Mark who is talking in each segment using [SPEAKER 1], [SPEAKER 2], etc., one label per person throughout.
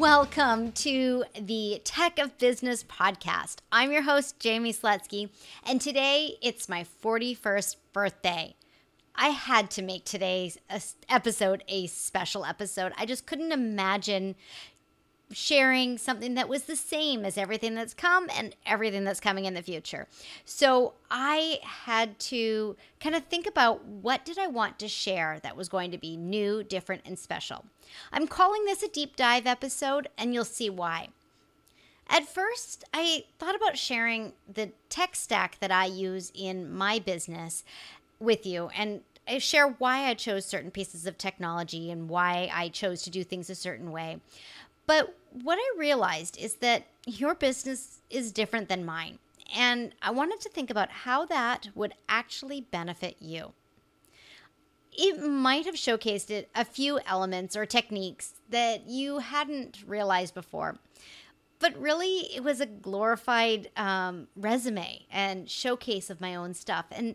[SPEAKER 1] Welcome to the Tech of Business podcast. I'm your host, Jamie Slutsky, and today it's my 41st birthday. I had to make today's episode a special episode. I just couldn't imagine sharing something that was the same as everything that's come and everything that's coming in the future. So I had to kind of think about what did I want to share that was going to be new, different, and special. I'm calling this a deep dive episode, and you'll see why. At first, I thought about sharing the tech stack that I use in my business with you and I share why I chose certain pieces of technology and why I chose to do things a certain way. But what I realized is that your business is different than mine. And I wanted to think about how that would actually benefit you. It might have showcased a few elements or techniques that you hadn't realized before. But really, it was a glorified um, resume and showcase of my own stuff. And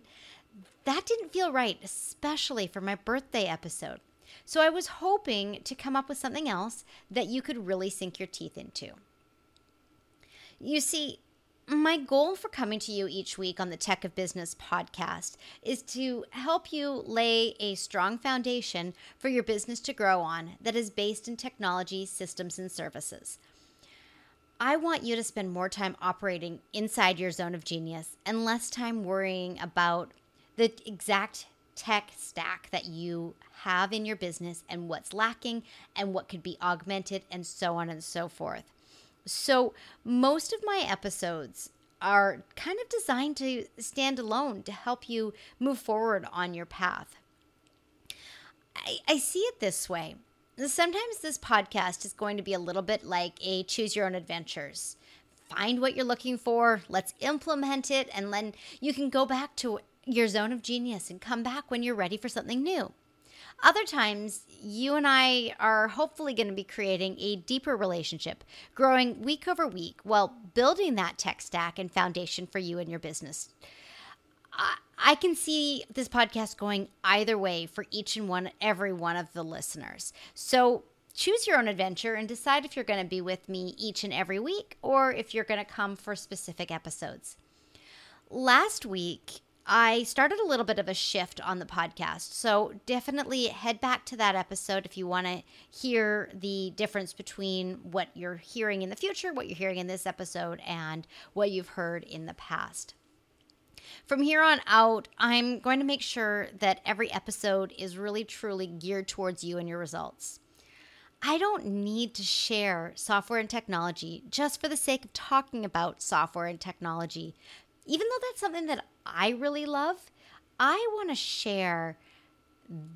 [SPEAKER 1] that didn't feel right, especially for my birthday episode. So I was hoping to come up with something else that you could really sink your teeth into. You see, my goal for coming to you each week on the Tech of Business podcast is to help you lay a strong foundation for your business to grow on that is based in technology, systems, and services. I want you to spend more time operating inside your zone of genius and less time worrying about the exact tech stack that you have in your business and what's lacking and what could be augmented and so on and so forth. So, most of my episodes are kind of designed to stand alone to help you move forward on your path. I, I see it this way. Sometimes this podcast is going to be a little bit like a choose your own adventures. Find what you're looking for, let's implement it, and then you can go back to your zone of genius and come back when you're ready for something new. Other times, you and I are hopefully going to be creating a deeper relationship, growing week over week while building that tech stack and foundation for you and your business. I, can see this podcast going either way for each and one, every one of the listeners. So choose your own adventure and decide if you're going to be with me each and every week or if you're going to come for specific episodes. Last week, I started a little bit of a shift on the podcast. So definitely head back to that episode if you want to hear the difference between what you're hearing in the future, what you're hearing in this episode, and what you've heard in the past. From here on out, I'm going to make sure that every episode is really truly geared towards you and your results. I don't need to share software and technology just for the sake of talking about software and technology even though that's something that I really love, I want to share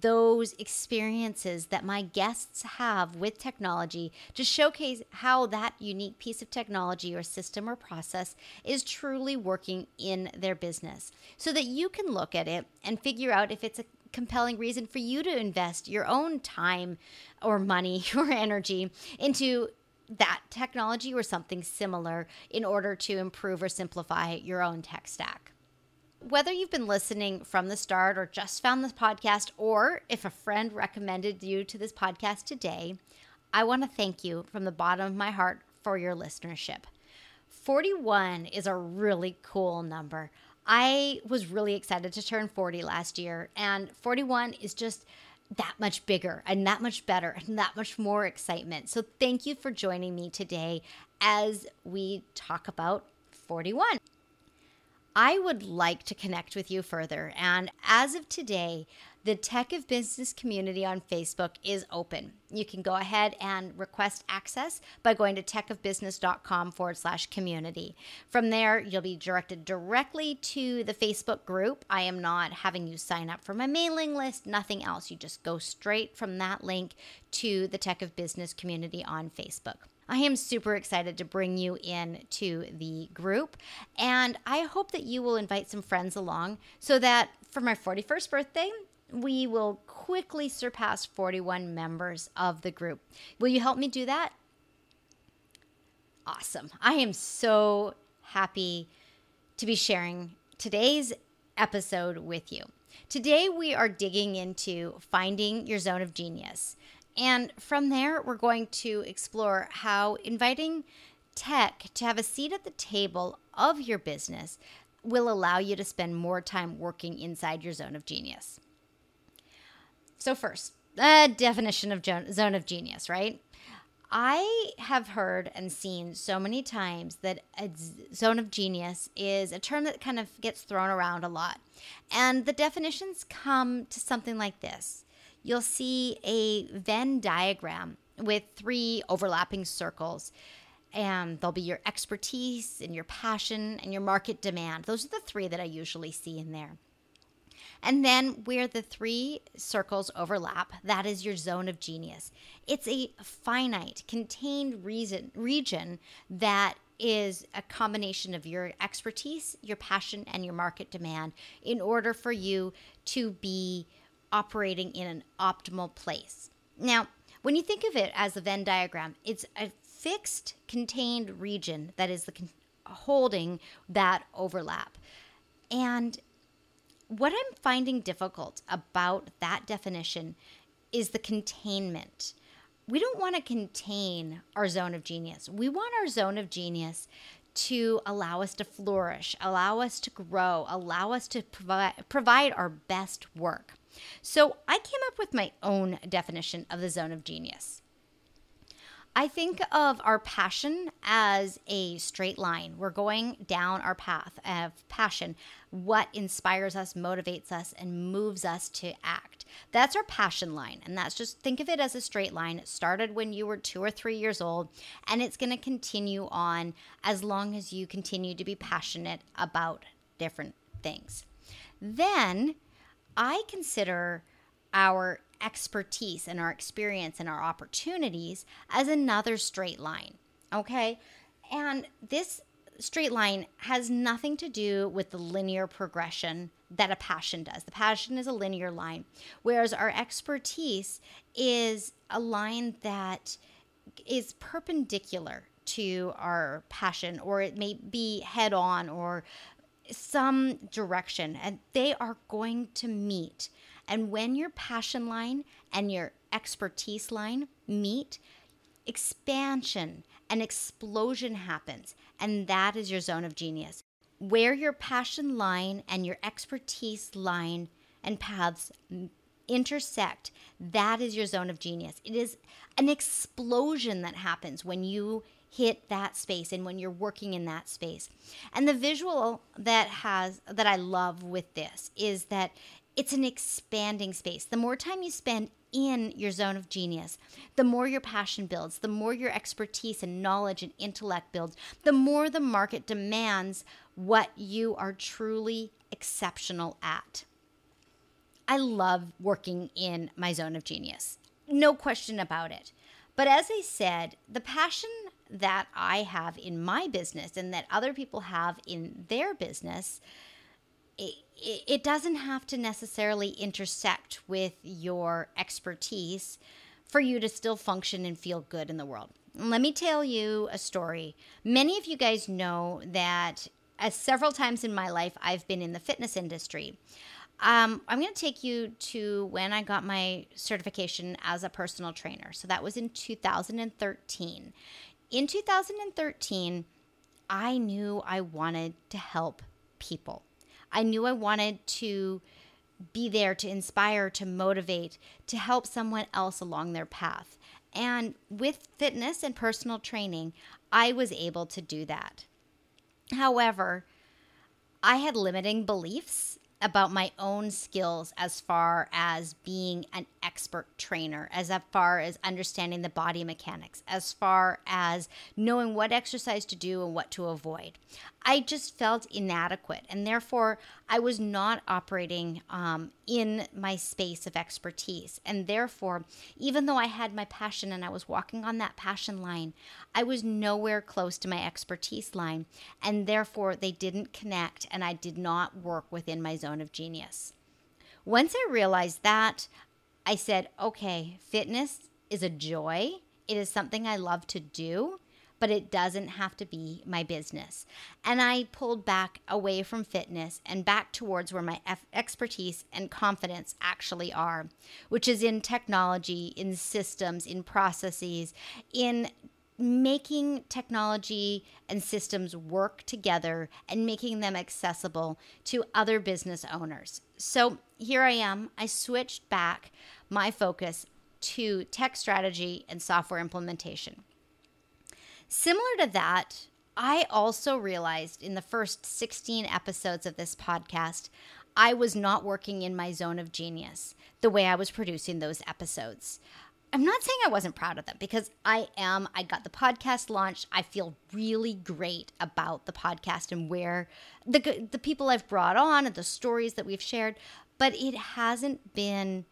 [SPEAKER 1] those experiences that my guests have with technology to showcase how that unique piece of technology or system or process is truly working in their business. So that you can look at it and figure out if it's a compelling reason for you to invest your own time or money or energy into that technology or something similar in order to improve or simplify your own tech stack. Whether you've been listening from the start or just found this podcast, or if a friend recommended you to this podcast today, I want to thank you from the bottom of my heart for your listenership. 41 is a really cool number. I was really excited to turn 40 last year, and 41 is just that much bigger and that much better and that much more excitement. So, thank you for joining me today as we talk about 41. I would like to connect with you further. And as of today, the Tech of Business community on Facebook is open. You can go ahead and request access by going to techofbusiness.com forward slash community. From there, you'll be directed directly to the Facebook group. I am not having you sign up for my mailing list, nothing else. You just go straight from that link to the Tech of Business community on Facebook. I am super excited to bring you in to the group, and I hope that you will invite some friends along so that for my 41st birthday, we will quickly surpass 41 members of the group. Will you help me do that? Awesome. I am so happy to be sharing today's episode with you. Today, we are digging into finding your zone of genius. And from there, we're going to explore how inviting tech to have a seat at the table of your business will allow you to spend more time working inside your zone of genius. So, first, a definition of zone of genius, right? I have heard and seen so many times that a zone of genius is a term that kind of gets thrown around a lot. And the definitions come to something like this you'll see a Venn diagram with three overlapping circles. And there'll be your expertise and your passion and your market demand. Those are the three that I usually see in there. And then where the three circles overlap, that is your zone of genius. It's a finite, contained reason, region that is a combination of your expertise, your passion, and your market demand in order for you to be operating in an optimal place. Now, when you think of it as a Venn diagram, it's a fixed contained region that is the con- holding that overlap. And what I'm finding difficult about that definition is the containment. We don't want to contain our zone of genius. We want our zone of genius to allow us to flourish, allow us to grow, allow us to provide, provide our best work. So I came up with my own definition of the zone of genius. I think of our passion as a straight line. We're going down our path of passion, what inspires us, motivates us, and moves us to act. That's our passion line. And that's just think of it as a straight line. It started when you were two or three years old, and it's going to continue on as long as you continue to be passionate about different things. Then I consider our expertise and our experience and our opportunities as another straight line. Okay. And this straight line has nothing to do with the linear progression that a passion does. The passion is a linear line, whereas our expertise is a line that is perpendicular to our passion, or it may be head on or some direction, and they are going to meet. And when your passion line and your expertise line meet, expansion and explosion happens. And that is your zone of genius. Where your passion line and your expertise line and paths intersect, that is your zone of genius. It is an explosion that happens when you hit that space and when you're working in that space. And the visual that has that I love with this is that it's an expanding space. The more time you spend in your zone of genius, the more your passion builds, the more your expertise and knowledge and intellect builds, the more the market demands what you are truly exceptional at. I love working in my zone of genius. No question about it. But as I said, the passion that I have in my business and that other people have in their business, it, it doesn't have to necessarily intersect with your expertise for you to still function and feel good in the world. Let me tell you a story. Many of you guys know that as several times in my life, I've been in the fitness industry. Um, I'm going to take you to when I got my certification as a personal trainer. So that was in 2013 in 2013, I knew I wanted to help people. I knew I wanted to be there to inspire, to motivate, to help someone else along their path. And with fitness and personal training, I was able to do that. However, I had limiting beliefs about my own skills as far as being an expert trainer, as far as understanding the body mechanics, as far as knowing what exercise to do and what to avoid. I just felt inadequate. And therefore, I was not operating um, in my space of expertise. And therefore, even though I had my passion and I was walking on that passion line, I was nowhere close to my expertise line. And therefore, they didn't connect and I did not work within my zone of genius. Once I realized that, I said, okay, fitness is a joy. It is something I love to do but it doesn't have to be my business. And I pulled back away from fitness and back towards where my expertise and confidence actually are, which is in technology, in systems, in processes, in making technology and systems work together and making them accessible to other business owners. So here I am. I switched back my focus to tech strategy and software implementation. Similar to that, I also realized in the first 16 episodes of this podcast, I was not working in my zone of genius the way I was producing those episodes. I'm not saying I wasn't proud of them because I am. I got the podcast launched. I feel really great about the podcast and where the the people I've brought on and the stories that we've shared, but it hasn't been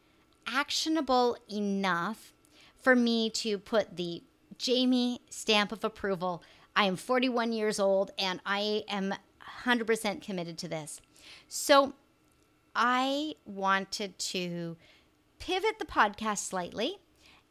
[SPEAKER 1] actionable enough for me to put the Jamie stamp of approval. I am 41 years old and I am 100% committed to this. So I wanted to pivot the podcast slightly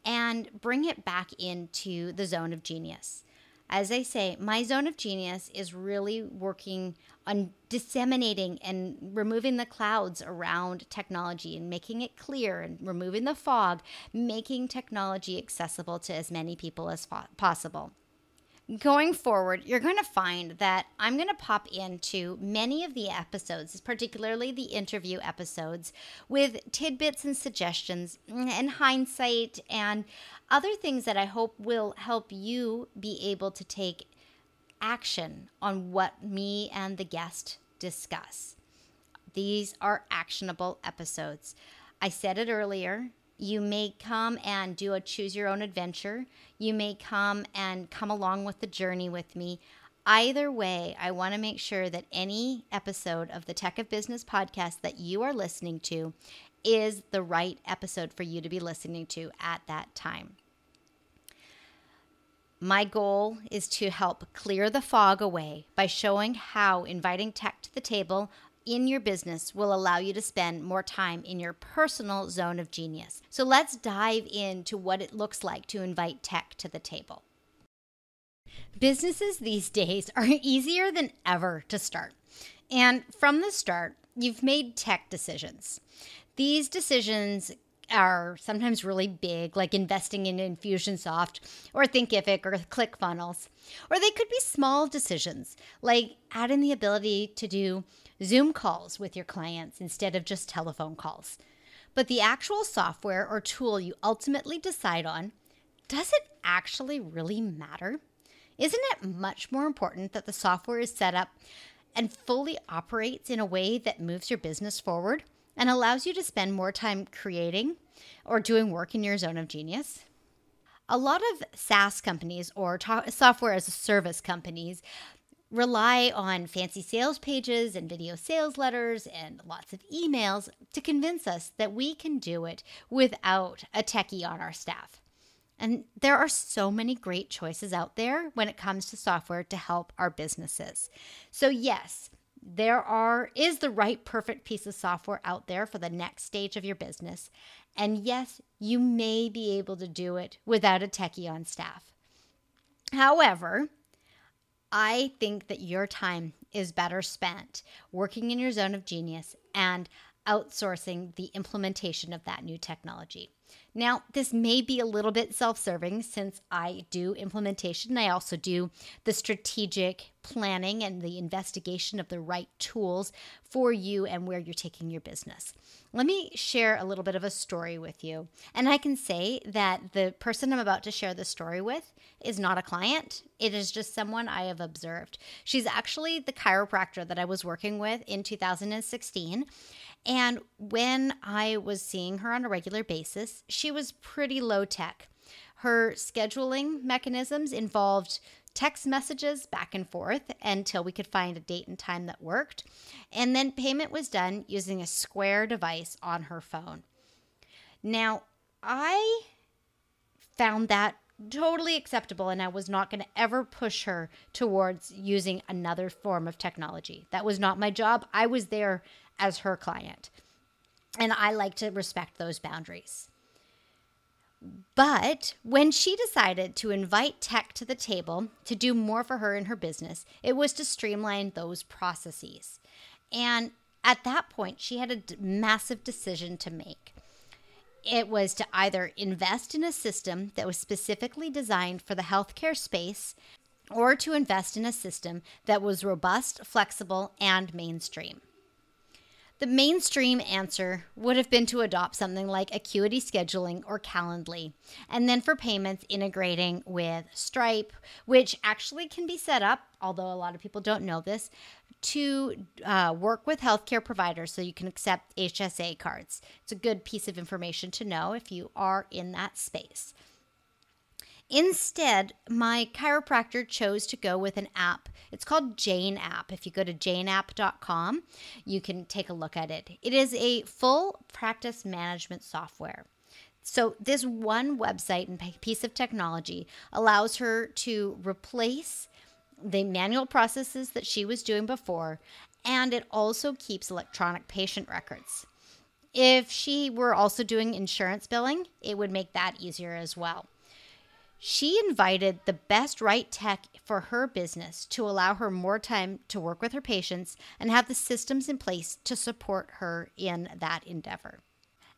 [SPEAKER 1] and bring it back into the zone of genius. As I say, my zone of genius is really working on disseminating and removing the clouds around technology and making it clear and removing the fog, making technology accessible to as many people as possible. Going forward, you're going to find that I'm going to pop into many of the episodes, particularly the interview episodes, with tidbits and suggestions and hindsight and other things that I hope will help you be able to take action on what me and the guest discuss. These are actionable episodes. I said it earlier. You may come and do a choose your own adventure. You may come and come along with the journey with me. Either way, I want to make sure that any episode of the Tech of Business podcast that you are listening to is the right episode for you to be listening to at that time. My goal is to help clear the fog away by showing how inviting tech to the table in your business will allow you to spend more time in your personal zone of genius. So let's dive into what it looks like to invite tech to the table. Businesses these days are easier than ever to start. And from the start, you've made tech decisions. These decisions are sometimes really big, like investing in Infusionsoft or Thinkific or ClickFunnels. Or they could be small decisions, like adding the ability to do Zoom calls with your clients instead of just telephone calls. But the actual software or tool you ultimately decide on, does it actually really matter? Isn't it much more important that the software is set up and fully operates in a way that moves your business forward? And allows you to spend more time creating or doing work in your zone of genius. A lot of SaaS companies or software as a service companies rely on fancy sales pages and video sales letters and lots of emails to convince us that we can do it without a techie on our staff. And there are so many great choices out there when it comes to software to help our businesses. So, yes, there are is the right perfect piece of software out there for the next stage of your business. And yes, you may be able to do it without a techie on staff. However, I think that your time is better spent working in your zone of genius and outsourcing the implementation of that new technology. Now, this may be a little bit self serving since I do implementation. And I also do the strategic planning and the investigation of the right tools for you and where you're taking your business. Let me share a little bit of a story with you. And I can say that the person I'm about to share the story with is not a client, it is just someone I have observed. She's actually the chiropractor that I was working with in 2016. And when I was seeing her on a regular basis, she was pretty low tech. Her scheduling mechanisms involved text messages back and forth until we could find a date and time that worked. And then payment was done using a Square device on her phone. Now, I found that totally acceptable and I was not going to ever push her towards using another form of technology. That was not my job. I was there as her client. And I like to respect those boundaries. But when she decided to invite tech to the table to do more for her in her business, it was to streamline those processes. And at that point, she had a massive decision to make. It was to either invest in a system that was specifically designed for the healthcare space or to invest in a system that was robust, flexible, and mainstream. The mainstream answer would have been to adopt something like Acuity Scheduling or Calendly, and then for payments, integrating with Stripe, which actually can be set up, although a lot of people don't know this, to uh, work with healthcare providers so you can accept HSA cards. It's a good piece of information to know if you are in that space. Instead, my chiropractor chose to go with an app. It's called Jane App. If you go to janeapp.com, you can take a look at it. It is a full practice management software. So, this one website and piece of technology allows her to replace the manual processes that she was doing before, and it also keeps electronic patient records. If she were also doing insurance billing, it would make that easier as well. She invited the best right tech for her business to allow her more time to work with her patients and have the systems in place to support her in that endeavor.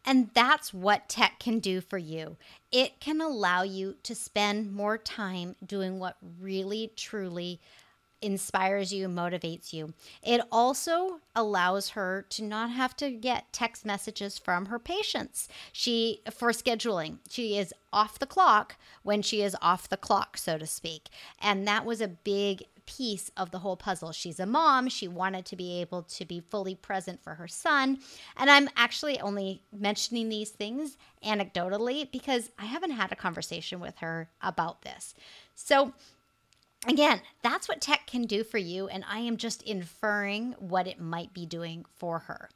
[SPEAKER 1] And that's what tech can do for you. It can allow you to spend more time doing what really, truly inspires you, motivates you. It also allows her to not have to get text messages from her patients. She for scheduling. She is off the clock when she is off the clock, so to speak. And that was a big piece of the whole puzzle. She's a mom. She wanted to be able to be fully present for her son. And I'm actually only mentioning these things anecdotally because I haven't had a conversation with her about this. So Again, that's what tech can do for you, and I am just inferring what it might be doing for her.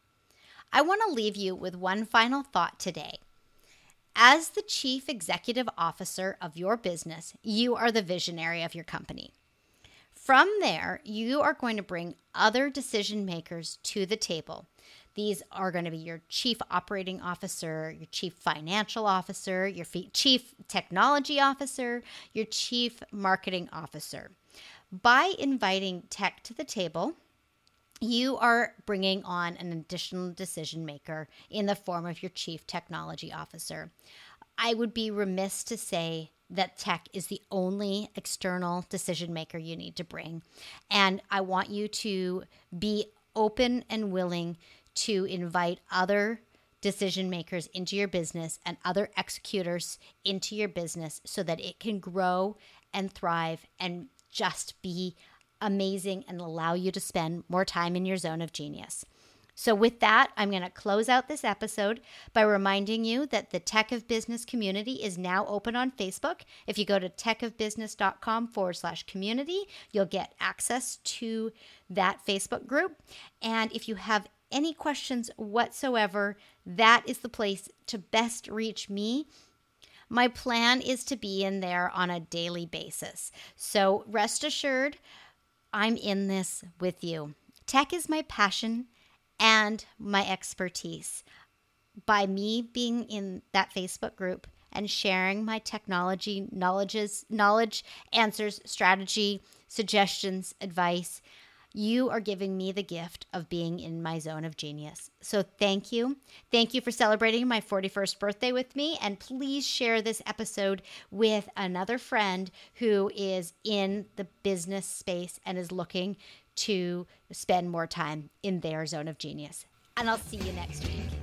[SPEAKER 1] I want to leave you with one final thought today. As the chief executive officer of your business, you are the visionary of your company. From there, you are going to bring other decision makers to the table these are going to be your chief operating officer, your chief financial officer, your chief technology officer, your chief marketing officer. By inviting tech to the table, you are bringing on an additional decision maker in the form of your chief technology officer. I would be remiss to say that tech is the only external decision maker you need to bring. And I want you to be open and willing to invite other decision makers into your business and other executors into your business so that it can grow and thrive and just be amazing and allow you to spend more time in your zone of genius. So, with that, I'm going to close out this episode by reminding you that the Tech of Business community is now open on Facebook. If you go to techofbusiness.com forward slash community, you'll get access to that Facebook group. And if you have any questions whatsoever, that is the place to best reach me. My plan is to be in there on a daily basis. So rest assured, I'm in this with you. Tech is my passion and my expertise. By me being in that Facebook group and sharing my technology knowledges, knowledge, answers, strategy, suggestions, advice, you are giving me the gift of being in my zone of genius. So thank you. Thank you for celebrating my 41st birthday with me. And please share this episode with another friend who is in the business space and is looking to spend more time in their zone of genius. And I'll see you next week.